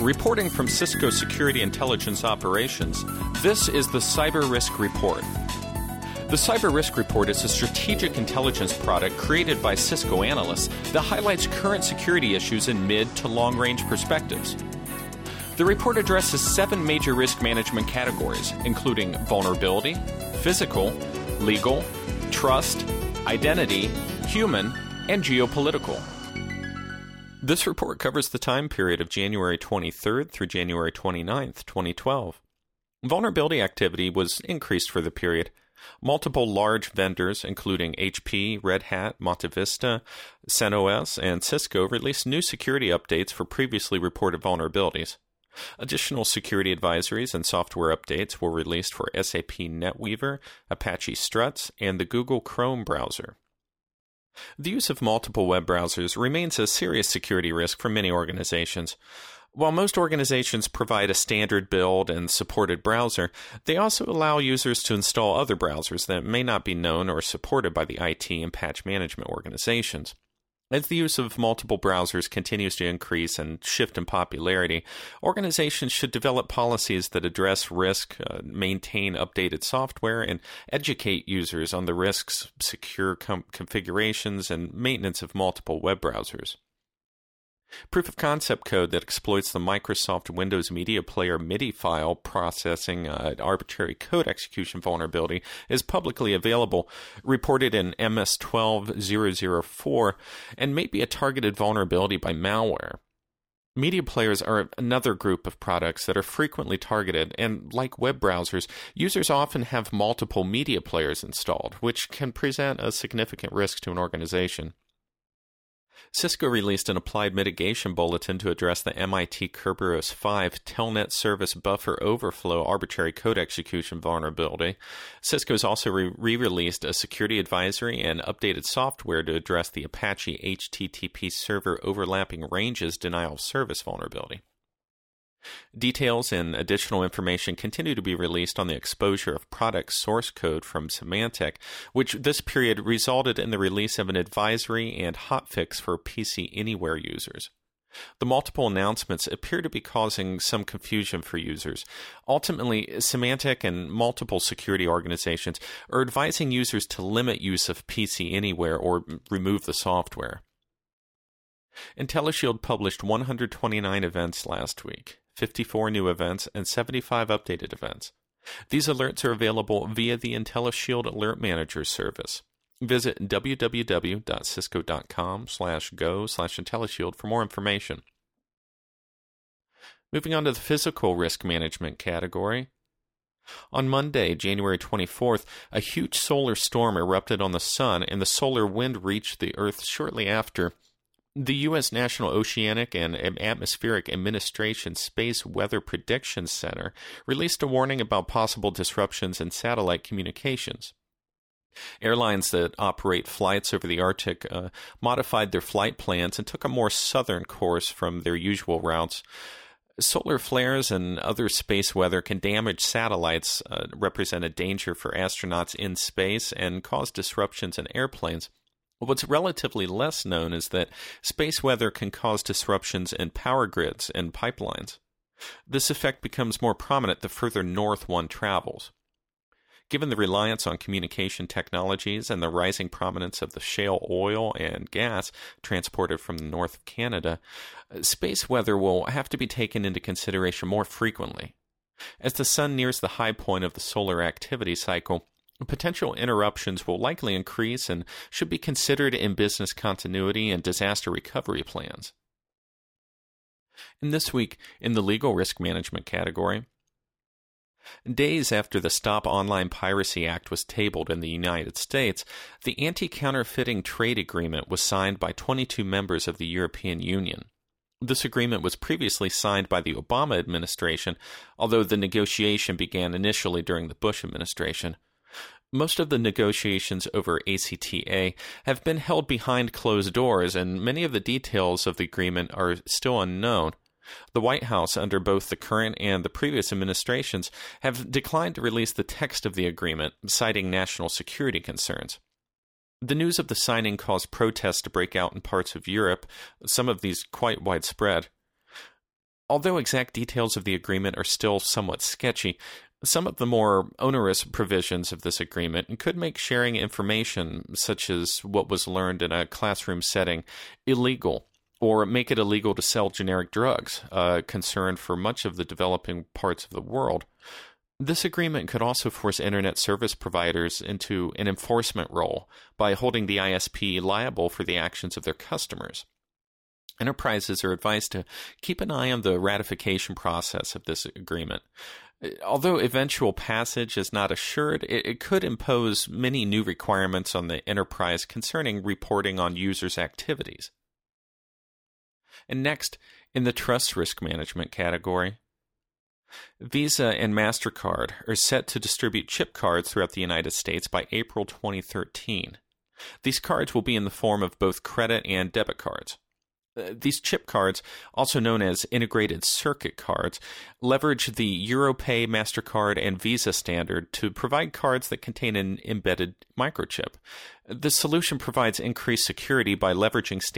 Reporting from Cisco Security Intelligence Operations, this is the Cyber Risk Report. The Cyber Risk Report is a strategic intelligence product created by Cisco analysts that highlights current security issues in mid to long range perspectives. The report addresses seven major risk management categories, including vulnerability, physical, legal, trust, identity, human, and geopolitical. This report covers the time period of January 23rd through January 29th, 2012. Vulnerability activity was increased for the period. Multiple large vendors, including HP, Red Hat, MontaVista, CentOS, and Cisco, released new security updates for previously reported vulnerabilities. Additional security advisories and software updates were released for SAP NetWeaver, Apache Struts, and the Google Chrome browser. The use of multiple web browsers remains a serious security risk for many organizations. While most organizations provide a standard build and supported browser, they also allow users to install other browsers that may not be known or supported by the IT and patch management organizations. As the use of multiple browsers continues to increase and shift in popularity, organizations should develop policies that address risk, uh, maintain updated software, and educate users on the risks, secure com- configurations, and maintenance of multiple web browsers. Proof of concept code that exploits the Microsoft Windows Media Player MIDI file processing uh, arbitrary code execution vulnerability is publicly available, reported in MS 12004, and may be a targeted vulnerability by malware. Media players are another group of products that are frequently targeted, and like web browsers, users often have multiple media players installed, which can present a significant risk to an organization. Cisco released an applied mitigation bulletin to address the MIT Kerberos 5 Telnet Service Buffer Overflow arbitrary code execution vulnerability. Cisco has also re released a security advisory and updated software to address the Apache HTTP server overlapping ranges denial of service vulnerability. Details and additional information continue to be released on the exposure of product source code from Symantec, which this period resulted in the release of an advisory and hotfix for PC Anywhere users. The multiple announcements appear to be causing some confusion for users. Ultimately, Symantec and multiple security organizations are advising users to limit use of PC Anywhere or remove the software. IntelliShield published 129 events last week. 54 new events, and 75 updated events. These alerts are available via the IntelliShield Alert Manager service. Visit www.cisco.com slash go slash IntelliShield for more information. Moving on to the physical risk management category. On Monday, January 24th, a huge solar storm erupted on the sun, and the solar wind reached the Earth shortly after, the U.S. National Oceanic and Atmospheric Administration Space Weather Prediction Center released a warning about possible disruptions in satellite communications. Airlines that operate flights over the Arctic uh, modified their flight plans and took a more southern course from their usual routes. Solar flares and other space weather can damage satellites, uh, represent a danger for astronauts in space, and cause disruptions in airplanes. What's relatively less known is that space weather can cause disruptions in power grids and pipelines. This effect becomes more prominent the further north one travels. Given the reliance on communication technologies and the rising prominence of the shale oil and gas transported from the north of Canada, space weather will have to be taken into consideration more frequently. As the sun nears the high point of the solar activity cycle, Potential interruptions will likely increase and should be considered in business continuity and disaster recovery plans. And this week, in the legal risk management category, Days after the Stop Online Piracy Act was tabled in the United States, the Anti Counterfeiting Trade Agreement was signed by 22 members of the European Union. This agreement was previously signed by the Obama administration, although the negotiation began initially during the Bush administration. Most of the negotiations over ACTA have been held behind closed doors, and many of the details of the agreement are still unknown. The White House, under both the current and the previous administrations, have declined to release the text of the agreement, citing national security concerns. The news of the signing caused protests to break out in parts of Europe, some of these quite widespread. Although exact details of the agreement are still somewhat sketchy, some of the more onerous provisions of this agreement could make sharing information, such as what was learned in a classroom setting, illegal, or make it illegal to sell generic drugs, a concern for much of the developing parts of the world. This agreement could also force internet service providers into an enforcement role by holding the ISP liable for the actions of their customers. Enterprises are advised to keep an eye on the ratification process of this agreement. Although eventual passage is not assured, it, could impose many new requirements on the enterprise concerning reporting on users' activities. And next, in the trust risk management category, Visa and MasterCard are set to distribute chip cards throughout the United States by April 2013. These cards will be in the form of both credit and debit cards. Uh, these chip cards, also known as integrated circuit cards, leverage the Europay, MasterCard, and Visa standard to provide cards that contain an embedded microchip. The solution provides increased security by leveraging standard